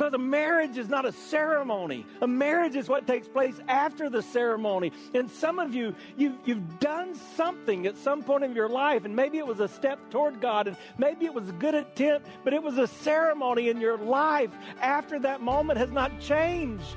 Because a marriage is not a ceremony. A marriage is what takes place after the ceremony. And some of you, you you've done something at some point in your life, and maybe it was a step toward God, and maybe it was a good attempt, but it was a ceremony in your life after that moment has not changed.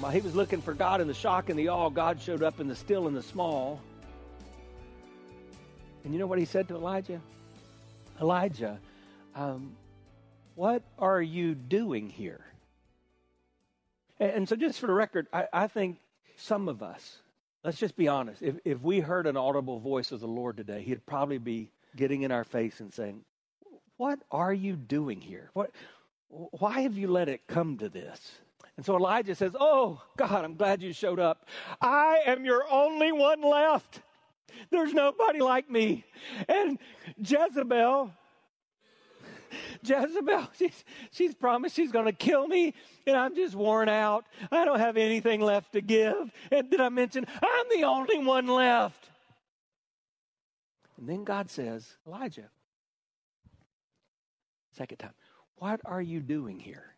While he was looking for God in the shock and the awe, God showed up in the still and the small. And you know what he said to Elijah? Elijah, um, what are you doing here? And, and, so, just for the record, I, I think some of us, let's just be honest, if, if we heard an audible voice of the Lord today, he'd probably be getting in our face and saying, What are you doing here? What, why have you let it come to this? And so Elijah says, Oh, God, I'm glad you showed up. I am your only one left. There's nobody like me. And Jezebel, Jezebel, she's, she's promised she's going to kill me, and I'm just worn out. I don't have anything left to give. And did I mention I'm the only one left? And then God says, Elijah, second time, what are you doing here?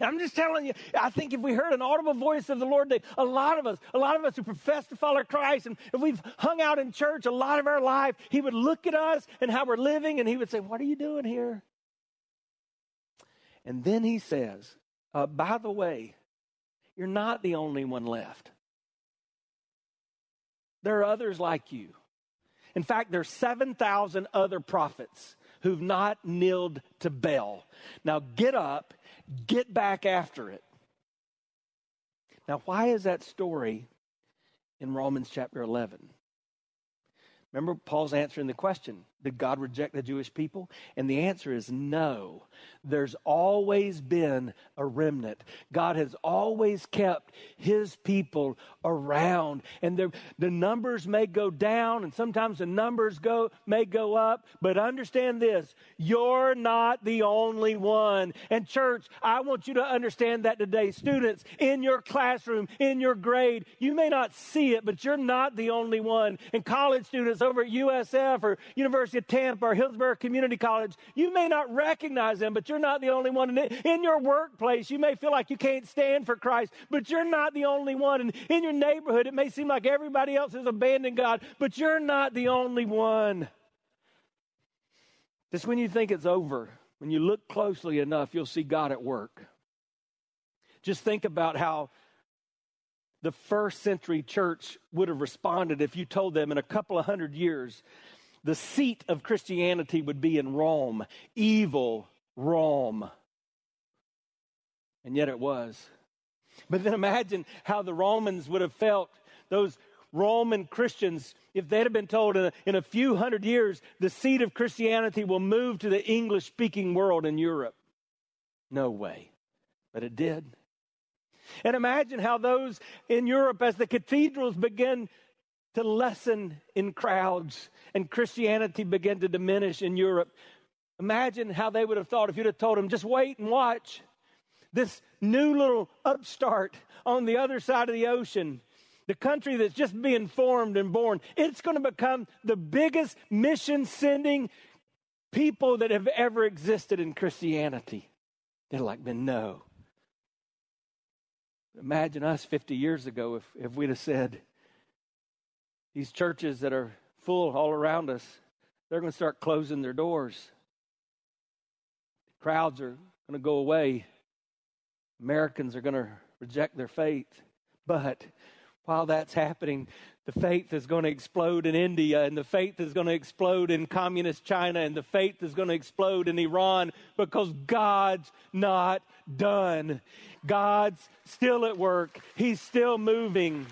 I'm just telling you, I think if we heard an audible voice of the Lord, that a lot of us, a lot of us who profess to follow Christ, and if we've hung out in church a lot of our life, He would look at us and how we're living, and He would say, What are you doing here? And then He says, uh, By the way, you're not the only one left. There are others like you. In fact, there's 7,000 other prophets who've not kneeled to Baal. Now get up Get back after it. Now, why is that story in Romans chapter 11? Remember, Paul's answering the question Did God reject the Jewish people? And the answer is no. There's always been a remnant. God has always kept his people around. And the, the numbers may go down, and sometimes the numbers go, may go up. But understand this you're not the only one. And, church, I want you to understand that today. Students, in your classroom, in your grade, you may not see it, but you're not the only one. And college students over at USF or University of Tampa or Hillsborough Community College, you may not recognize them, but you're not the only one. In your workplace, you may feel like you can't stand for Christ, but you're not the only one. And in your neighborhood, it may seem like everybody else has abandoned God, but you're not the only one. Just when you think it's over, when you look closely enough, you'll see God at work. Just think about how the first century church would have responded if you told them in a couple of hundred years the seat of Christianity would be in Rome, evil Rome. And yet it was. But then imagine how the Romans would have felt, those Roman Christians, if they'd have been told in a, in a few hundred years the seat of Christianity will move to the English speaking world in Europe. No way. But it did. And imagine how those in Europe, as the cathedrals began to lessen in crowds and Christianity began to diminish in Europe, imagine how they would have thought if you'd have told them, just wait and watch. This new little upstart on the other side of the ocean, the country that's just being formed and born, it's going to become the biggest mission sending people that have ever existed in Christianity. They're like, but no, Imagine us 50 years ago if, if we'd have said, these churches that are full all around us, they're going to start closing their doors. Crowds are going to go away. Americans are going to reject their faith. But while that's happening, the faith is going to explode in India, and the faith is going to explode in communist China, and the faith is going to explode in Iran because God's not done. God's still at work, He's still moving.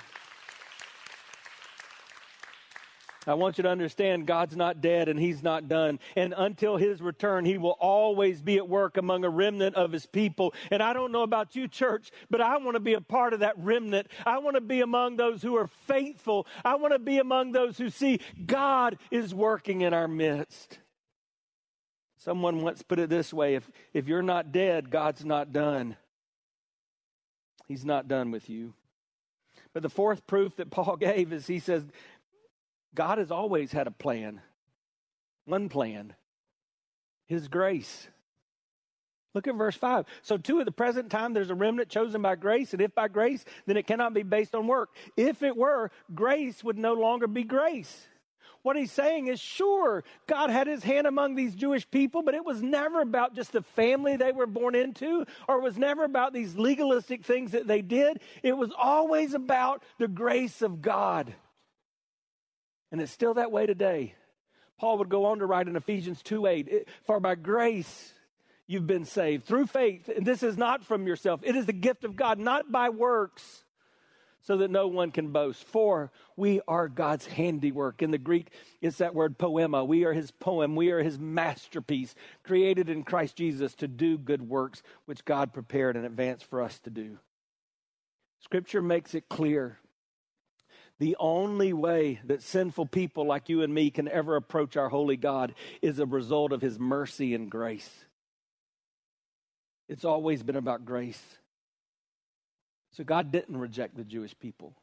I want you to understand God's not dead and He's not done. And until His return, He will always be at work among a remnant of His people. And I don't know about you, church, but I want to be a part of that remnant. I want to be among those who are faithful. I want to be among those who see God is working in our midst. Someone once put it this way if, if you're not dead, God's not done. He's not done with you. But the fourth proof that Paul gave is he says, God has always had a plan. One plan His grace. Look at verse 5. So, two, at the present time, there's a remnant chosen by grace, and if by grace, then it cannot be based on work. If it were, grace would no longer be grace. What he's saying is, sure, God had his hand among these Jewish people, but it was never about just the family they were born into, or was never about these legalistic things that they did. It was always about the grace of God. And it's still that way today. Paul would go on to write in Ephesians 2 8, For by grace you've been saved through faith. And this is not from yourself, it is the gift of God, not by works, so that no one can boast. For we are God's handiwork. In the Greek, it's that word poema. We are his poem, we are his masterpiece, created in Christ Jesus to do good works, which God prepared in advance for us to do. Scripture makes it clear the only way that sinful people like you and me can ever approach our holy God is a result of his mercy and grace. It's always been about grace. So God didn't reject the Jewish people.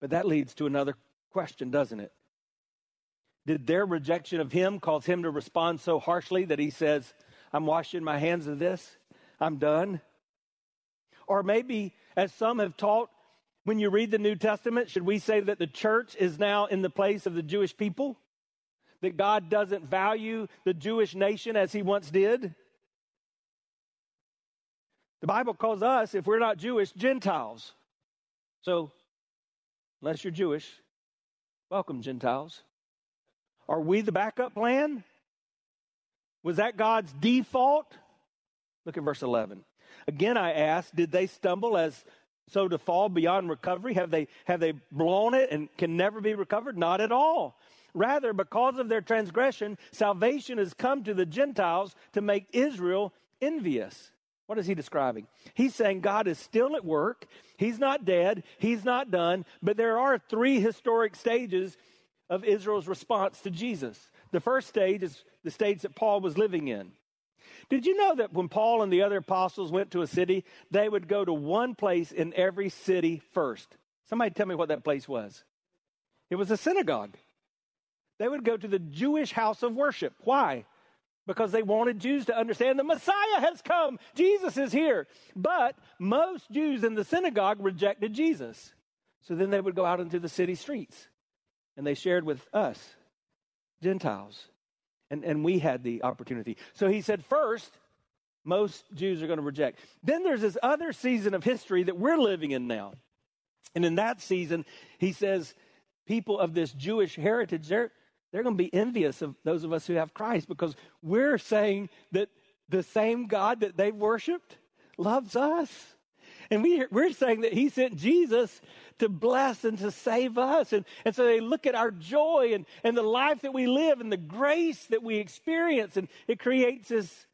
But that leads to another question, doesn't it? Did their rejection of him cause him to respond so harshly that he says, I'm washing my hands of this, I'm done? Or maybe, as some have taught, when you read the New Testament, should we say that the church is now in the place of the Jewish people? That God doesn't value the Jewish nation as he once did? The Bible calls us, if we're not Jewish, Gentiles. So, unless you're Jewish, welcome, Gentiles. Are we the backup plan? Was that God's default? Look at verse 11. Again, I ask, did they stumble as so to fall beyond recovery? Have they, have they blown it and can never be recovered? Not at all. Rather, because of their transgression, salvation has come to the Gentiles to make Israel envious. What is he describing? He's saying God is still at work. He's not dead. He's not done. But there are three historic stages of Israel's response to Jesus. The first stage is the stage that Paul was living in. Did you know that when Paul and the other apostles went to a city, they would go to one place in every city first? Somebody tell me what that place was. It was a synagogue. They would go to the Jewish house of worship. Why? Because they wanted Jews to understand the Messiah has come. Jesus is here. But most Jews in the synagogue rejected Jesus. So then they would go out into the city streets and they shared with us, Gentiles. And, and we had the opportunity. So he said, first, most Jews are going to reject. Then there's this other season of history that we're living in now. And in that season, he says, people of this Jewish heritage, they're, they're going to be envious of those of us who have Christ because we're saying that the same God that they've worshiped loves us. And we, we're saying that he sent Jesus to bless and to save us. And, and so they look at our joy and, and the life that we live and the grace that we experience, and it creates this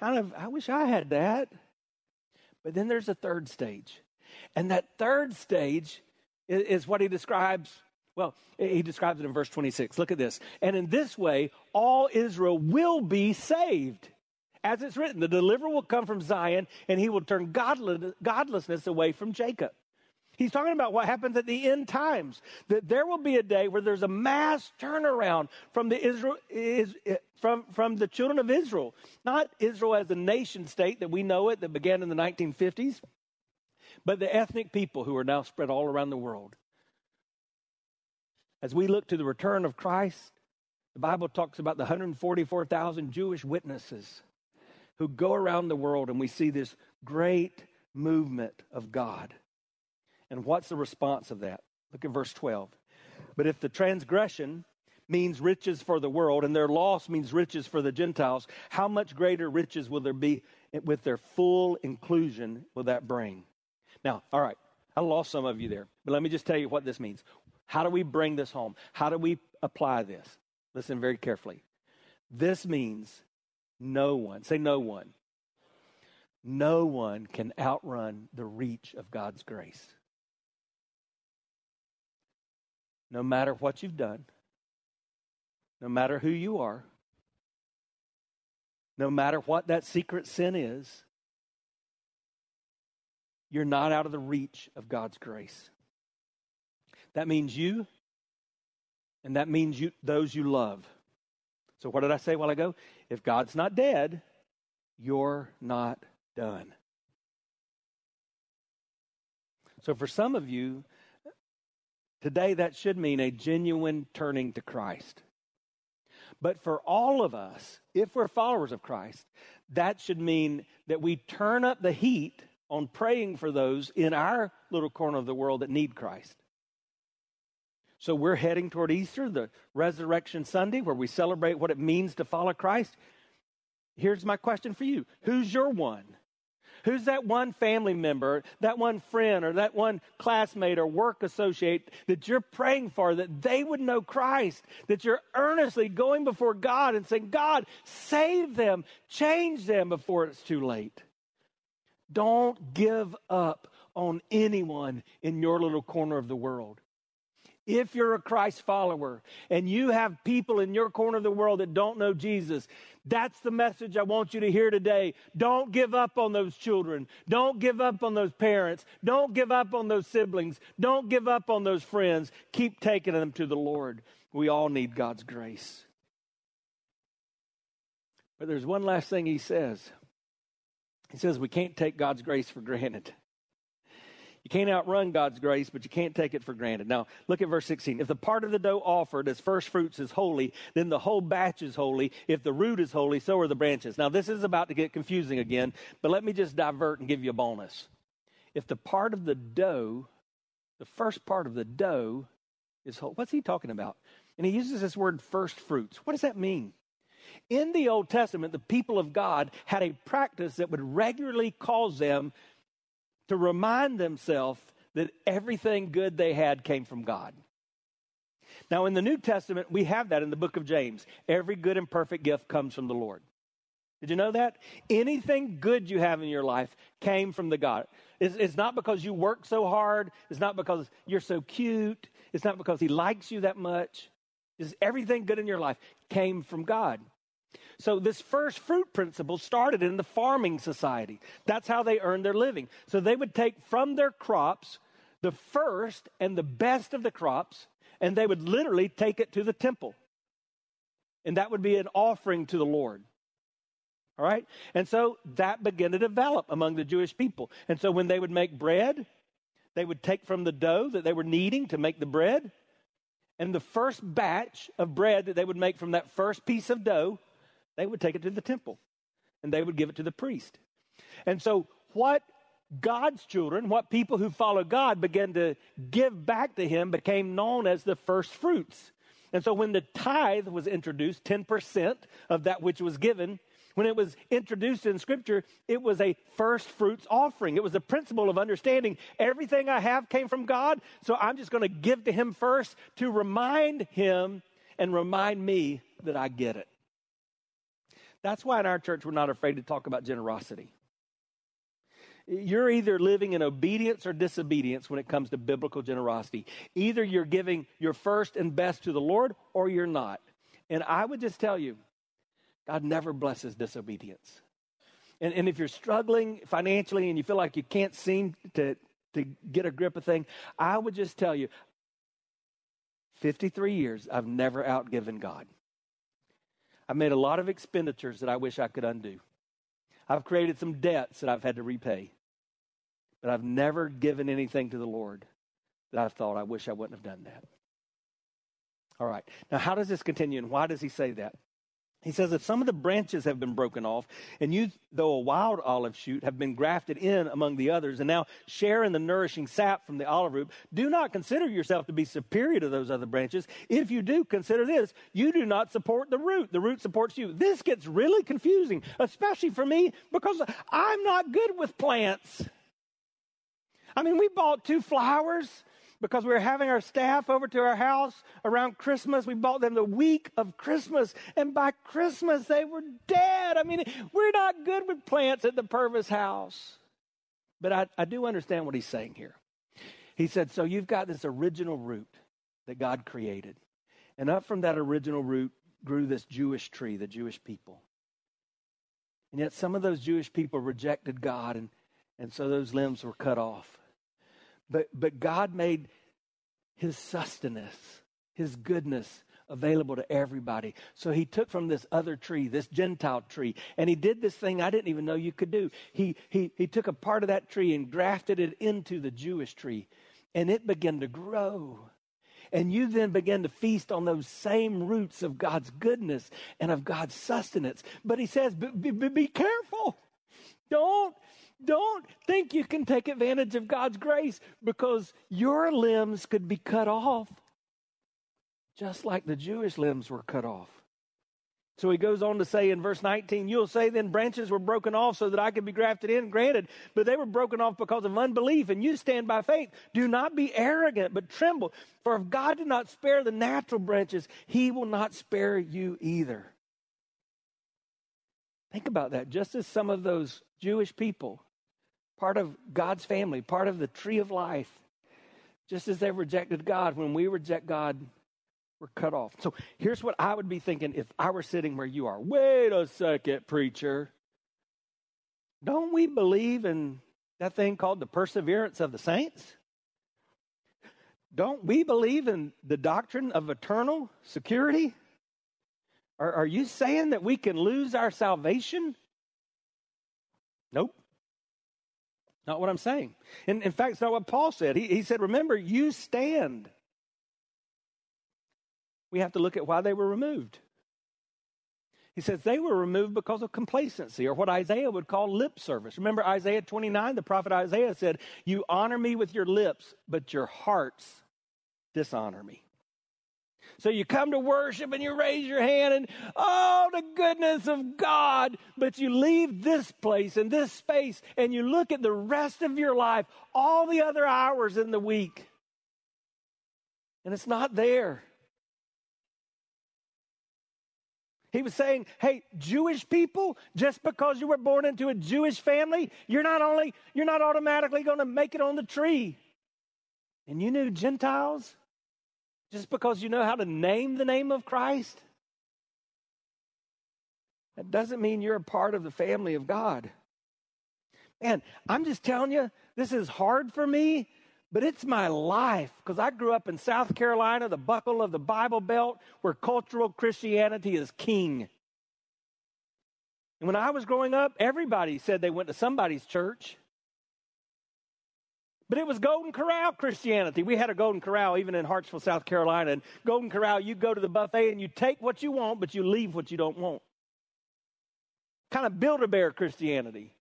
kind of, I wish I had that. But then there's a third stage. And that third stage is, is what he describes. Well, he describes it in verse 26. Look at this. And in this way, all Israel will be saved. As it's written, the deliverer will come from Zion, and he will turn godlessness away from Jacob. He's talking about what happens at the end times. That there will be a day where there's a mass turnaround from the Israel is from, from the children of Israel. Not Israel as a nation state that we know it that began in the 1950s, but the ethnic people who are now spread all around the world. As we look to the return of Christ, the Bible talks about the 144,000 Jewish witnesses who go around the world and we see this great movement of God. And what's the response of that? Look at verse 12. But if the transgression means riches for the world and their loss means riches for the Gentiles, how much greater riches will there be with their full inclusion will that bring? Now, all right, I lost some of you there, but let me just tell you what this means. How do we bring this home? How do we apply this? Listen very carefully. This means no one, say no one, no one can outrun the reach of God's grace. No matter what you've done, no matter who you are, no matter what that secret sin is, you're not out of the reach of God's grace. That means you, and that means you, those you love. So, what did I say a while ago? If God's not dead, you're not done. So, for some of you, today that should mean a genuine turning to Christ. But for all of us, if we're followers of Christ, that should mean that we turn up the heat on praying for those in our little corner of the world that need Christ. So we're heading toward Easter, the Resurrection Sunday, where we celebrate what it means to follow Christ. Here's my question for you Who's your one? Who's that one family member, that one friend, or that one classmate or work associate that you're praying for that they would know Christ? That you're earnestly going before God and saying, God, save them, change them before it's too late. Don't give up on anyone in your little corner of the world. If you're a Christ follower and you have people in your corner of the world that don't know Jesus, that's the message I want you to hear today. Don't give up on those children. Don't give up on those parents. Don't give up on those siblings. Don't give up on those friends. Keep taking them to the Lord. We all need God's grace. But there's one last thing he says. He says we can't take God's grace for granted. You can't outrun God's grace, but you can't take it for granted. Now, look at verse 16. If the part of the dough offered as first fruits is holy, then the whole batch is holy. If the root is holy, so are the branches. Now, this is about to get confusing again, but let me just divert and give you a bonus. If the part of the dough, the first part of the dough is holy, what's he talking about? And he uses this word first fruits. What does that mean? In the Old Testament, the people of God had a practice that would regularly cause them to remind themselves that everything good they had came from God. Now, in the New Testament, we have that in the book of James. Every good and perfect gift comes from the Lord. Did you know that? Anything good you have in your life came from the God. It's, it's, not because you work so hard. It's not because you're so cute. It's not because He likes you that much. It's everything good in your life came from God. So, this first fruit principle started in the farming society. That's how they earned their living. So, they would take from their crops the first and the best of the crops, and they would literally take it to the temple. And that would be an offering to the Lord. All right? And so that began to develop among the Jewish people. And so when they would make bread, they would take from the dough that they were kneading to make the bread. And the first batch of bread that they would make from that first piece of dough they would take it to the temple and they would give it to the priest. And so, what God's children, what people who follow God began to give back to Him, became known as the first fruits. And so, when the tithe was introduced, 10% of that which was given, when it was introduced in Scripture, it was a first fruits offering. It was a principle of understanding everything I have came from God, so I'm just going to give to Him first to remind Him and remind me that I get it. That's why in our church we're not afraid to talk about generosity. You're either living in obedience or disobedience when it comes to biblical generosity. Either you're giving your first and best to the Lord or you're not. And I would just tell you, God never blesses disobedience. And, and if you're struggling financially and you feel like you can't seem to, to get a grip of thing, I would just tell you 53 years, I've never outgiven God. I've made a lot of expenditures that I wish I could undo. I've created some debts that I've had to repay. But I've never given anything to the Lord that I've thought I wish I wouldn't have done that. All right. Now, how does this continue and why does he say that? He says, if some of the branches have been broken off, and you, though a wild olive shoot, have been grafted in among the others, and now share in the nourishing sap from the olive root, do not consider yourself to be superior to those other branches. If you do, consider this you do not support the root, the root supports you. This gets really confusing, especially for me, because I'm not good with plants. I mean, we bought two flowers because we were having our staff over to our house around Christmas. We bought them the week of Christmas, and by Christmas they were dead. I mean, we're not good with plants at the Purvis house. But I, I do understand what he's saying here. He said, So you've got this original root that God created. And up from that original root grew this Jewish tree, the Jewish people. And yet some of those Jewish people rejected God, and, and so those limbs were cut off. But, but God made his sustenance, his goodness available to everybody. So he took from this other tree, this Gentile tree, and he did this thing I didn't even know you could do. He, he, he took a part of that tree and grafted it into the Jewish tree, and it began to grow. And you then begin to feast on those same roots of God's goodness and of God's sustenance. But he says, be, be, be careful. Don't don't think you can take advantage of God's grace because your limbs could be cut off just like the Jewish limbs were cut off. So he goes on to say in verse 19, You'll say then branches were broken off so that I could be grafted in. Granted, but they were broken off because of unbelief, and you stand by faith. Do not be arrogant, but tremble. For if God did not spare the natural branches, he will not spare you either. Think about that. Just as some of those Jewish people part of God's family, part of the tree of life. Just as they rejected God, when we reject God, we're cut off. So here's what I would be thinking if I were sitting where you are. Wait a second, preacher. Don't we believe in that thing called the perseverance of the saints? Don't we believe in the doctrine of eternal security? Are, are you saying that we can lose our salvation? Nope. Not what I'm saying. In, in fact, it's not what Paul said. He, he said, Remember, you stand. We have to look at why they were removed. He says they were removed because of complacency, or what Isaiah would call lip service. Remember Isaiah 29? The prophet Isaiah said, You honor me with your lips, but your hearts dishonor me. So you come to worship and you raise your hand and, oh, the goodness of God. But you leave this place and this space and you look at the rest of your life, all the other hours in the week, and it's not there. He was saying, hey, Jewish people, just because you were born into a Jewish family, you're not only, you're not automatically going to make it on the tree. And you knew Gentiles, just because you know how to name the name of Christ, that doesn't mean you're a part of the family of God. Man, I'm just telling you, this is hard for me, but it's my life because I grew up in South Carolina, the buckle of the Bible Belt, where cultural Christianity is king. And when I was growing up, everybody said they went to somebody's church. But it was Golden Corral Christianity. We had a Golden Corral even in Hartsville, South Carolina. And Golden Corral, you go to the buffet and you take what you want, but you leave what you don't want. Kind of build a bear Christianity.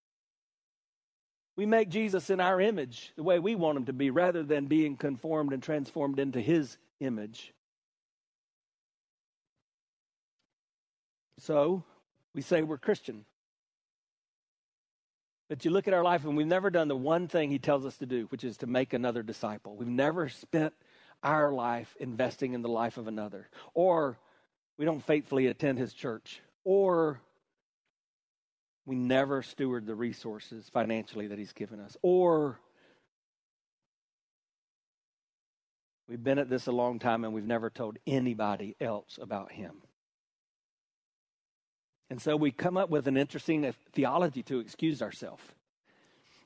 We make Jesus in our image, the way we want him to be, rather than being conformed and transformed into his image. So, we say we're Christian. But you look at our life and we've never done the one thing he tells us to do, which is to make another disciple. We've never spent our life investing in the life of another. Or we don't faithfully attend his church. Or we never steward the resources financially that he's given us. Or we've been at this a long time and we've never told anybody else about him. And so we come up with an interesting theology to excuse ourselves.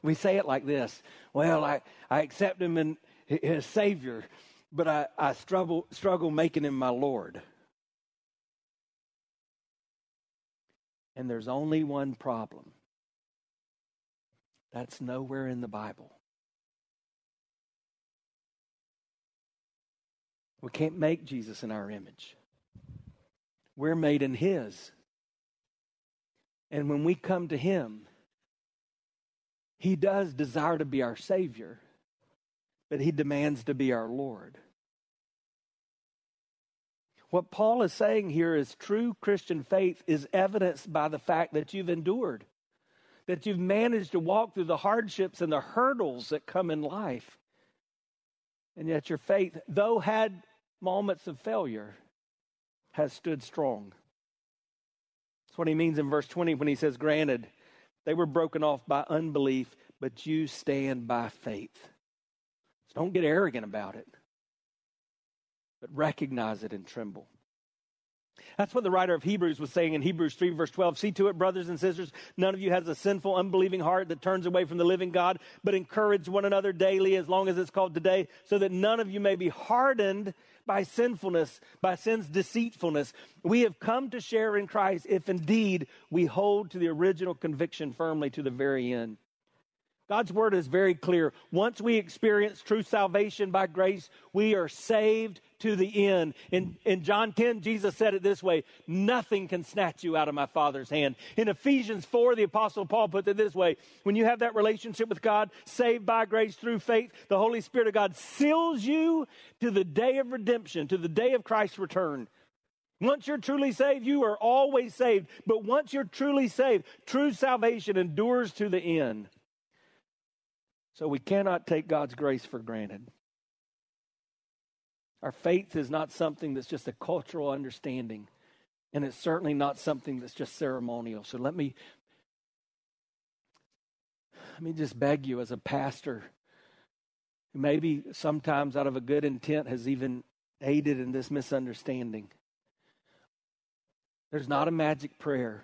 We say it like this Well, I, I accept him as Savior, but I, I struggle, struggle making him my Lord. And there's only one problem that's nowhere in the Bible. We can't make Jesus in our image. We're made in His And when we come to Him, He does desire to be our Savior, but He demands to be our Lord. What Paul is saying here is true Christian faith is evidenced by the fact that you've endured, that you've managed to walk through the hardships and the hurdles that come in life. And yet your faith, though had moments of failure, has stood strong. That's what he means in verse 20 when he says, Granted, they were broken off by unbelief, but you stand by faith. So don't get arrogant about it but recognize it and tremble. That's what the writer of Hebrews was saying in Hebrews 3, verse 12. See to it, brothers and sisters, none of you has a sinful, unbelieving heart that turns away from the living God, but encourage one another daily as long as it's called today, so that none of you may be hardened by sinfulness, by sin's deceitfulness. We have come to share in Christ if indeed we hold to the original conviction firmly to the very end. God's word is very clear. Once we experience true salvation by grace, we are saved to the end. In, in John 10, Jesus said it this way Nothing can snatch you out of my Father's hand. In Ephesians 4, the Apostle Paul puts it this way When you have that relationship with God, saved by grace through faith, the Holy Spirit of God seals you to the day of redemption, to the day of Christ's return. Once you're truly saved, you are always saved. But once you're truly saved, true salvation endures to the end. So we cannot take God's grace for granted. Our faith is not something that's just a cultural understanding, and it's certainly not something that's just ceremonial. So let me let me just beg you as a pastor who maybe sometimes out of a good intent has even aided in this misunderstanding. There's not a magic prayer.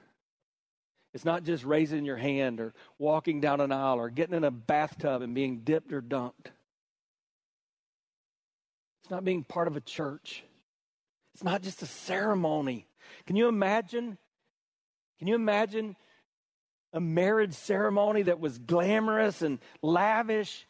It's not just raising your hand or walking down an aisle or getting in a bathtub and being dipped or dunked. It's not being part of a church. It's not just a ceremony. Can you imagine? Can you imagine a marriage ceremony that was glamorous and lavish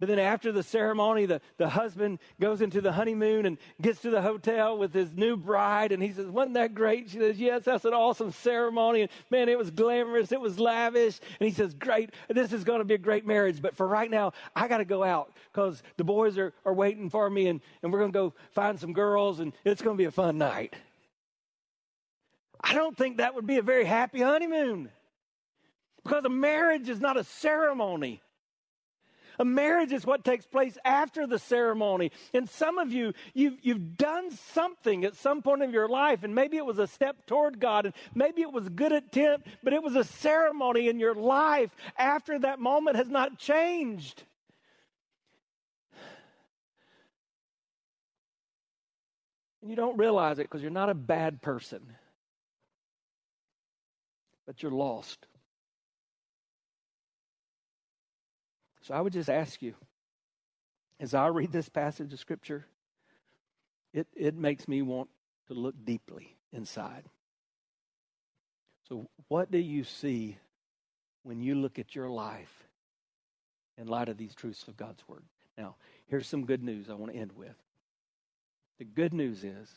but then after the ceremony, the, the husband goes into the honeymoon and gets to the hotel with his new bride. And he says, Wasn't that great? She says, Yes, that's an awesome ceremony. And man, it was glamorous, it was lavish. And he says, Great, this is going to be a great marriage. But for right now, I got to go out because the boys are, are waiting for me and, and we're going to go find some girls and it's going to be a fun night. I don't think that would be a very happy honeymoon because a marriage is not a ceremony. A marriage is what takes place after the ceremony. And some of you, you've, you've done something at some point in your life, and maybe it was a step toward God, and maybe it was a good attempt, but it was a ceremony in your life after that moment has not changed. And you don't realize it because you're not a bad person, but you're lost. So I would just ask you, as I read this passage of Scripture, it, it makes me want to look deeply inside. So, what do you see when you look at your life in light of these truths of God's Word? Now, here's some good news I want to end with. The good news is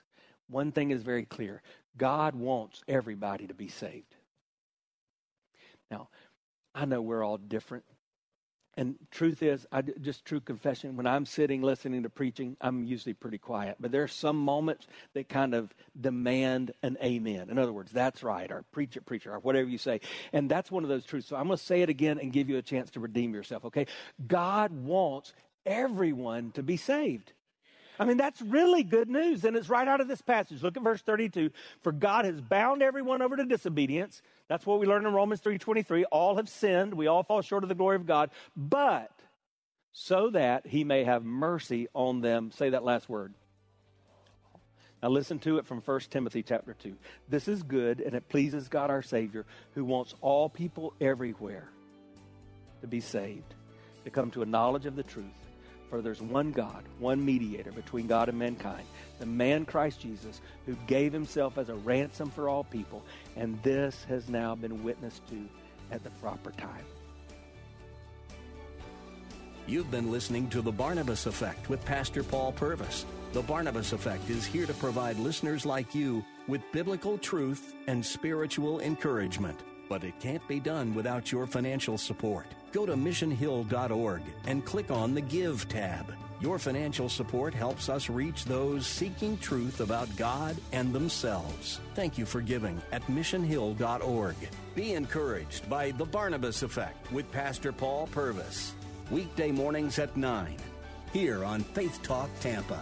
one thing is very clear God wants everybody to be saved. Now, I know we're all different. And truth is, I just true confession. When I'm sitting listening to preaching, I'm usually pretty quiet. But there are some moments that kind of demand an amen. In other words, that's right, or preach it, preacher, or whatever you say. And that's one of those truths. So I'm going to say it again and give you a chance to redeem yourself. Okay, God wants everyone to be saved. I mean, that's really good news. And it's right out of this passage. Look at verse 32. For God has bound everyone over to disobedience. That's what we learn in Romans 3.23. All have sinned. We all fall short of the glory of God. But so that he may have mercy on them. Say that last word. Now listen to it from 1 Timothy chapter 2. This is good and it pleases God our Savior who wants all people everywhere to be saved, to come to a knowledge of the truth. For there's one God, one mediator between God and mankind, the man Christ Jesus, who gave himself as a ransom for all people, and this has now been witnessed to at the proper time. You've been listening to The Barnabas Effect with Pastor Paul Purvis. The Barnabas Effect is here to provide listeners like you with biblical truth and spiritual encouragement. But it can't be done without your financial support. Go to missionhill.org and click on the Give tab. Your financial support helps us reach those seeking truth about God and themselves. Thank you for giving at missionhill.org. Be encouraged by The Barnabas Effect with Pastor Paul Purvis. Weekday mornings at 9, here on Faith Talk Tampa.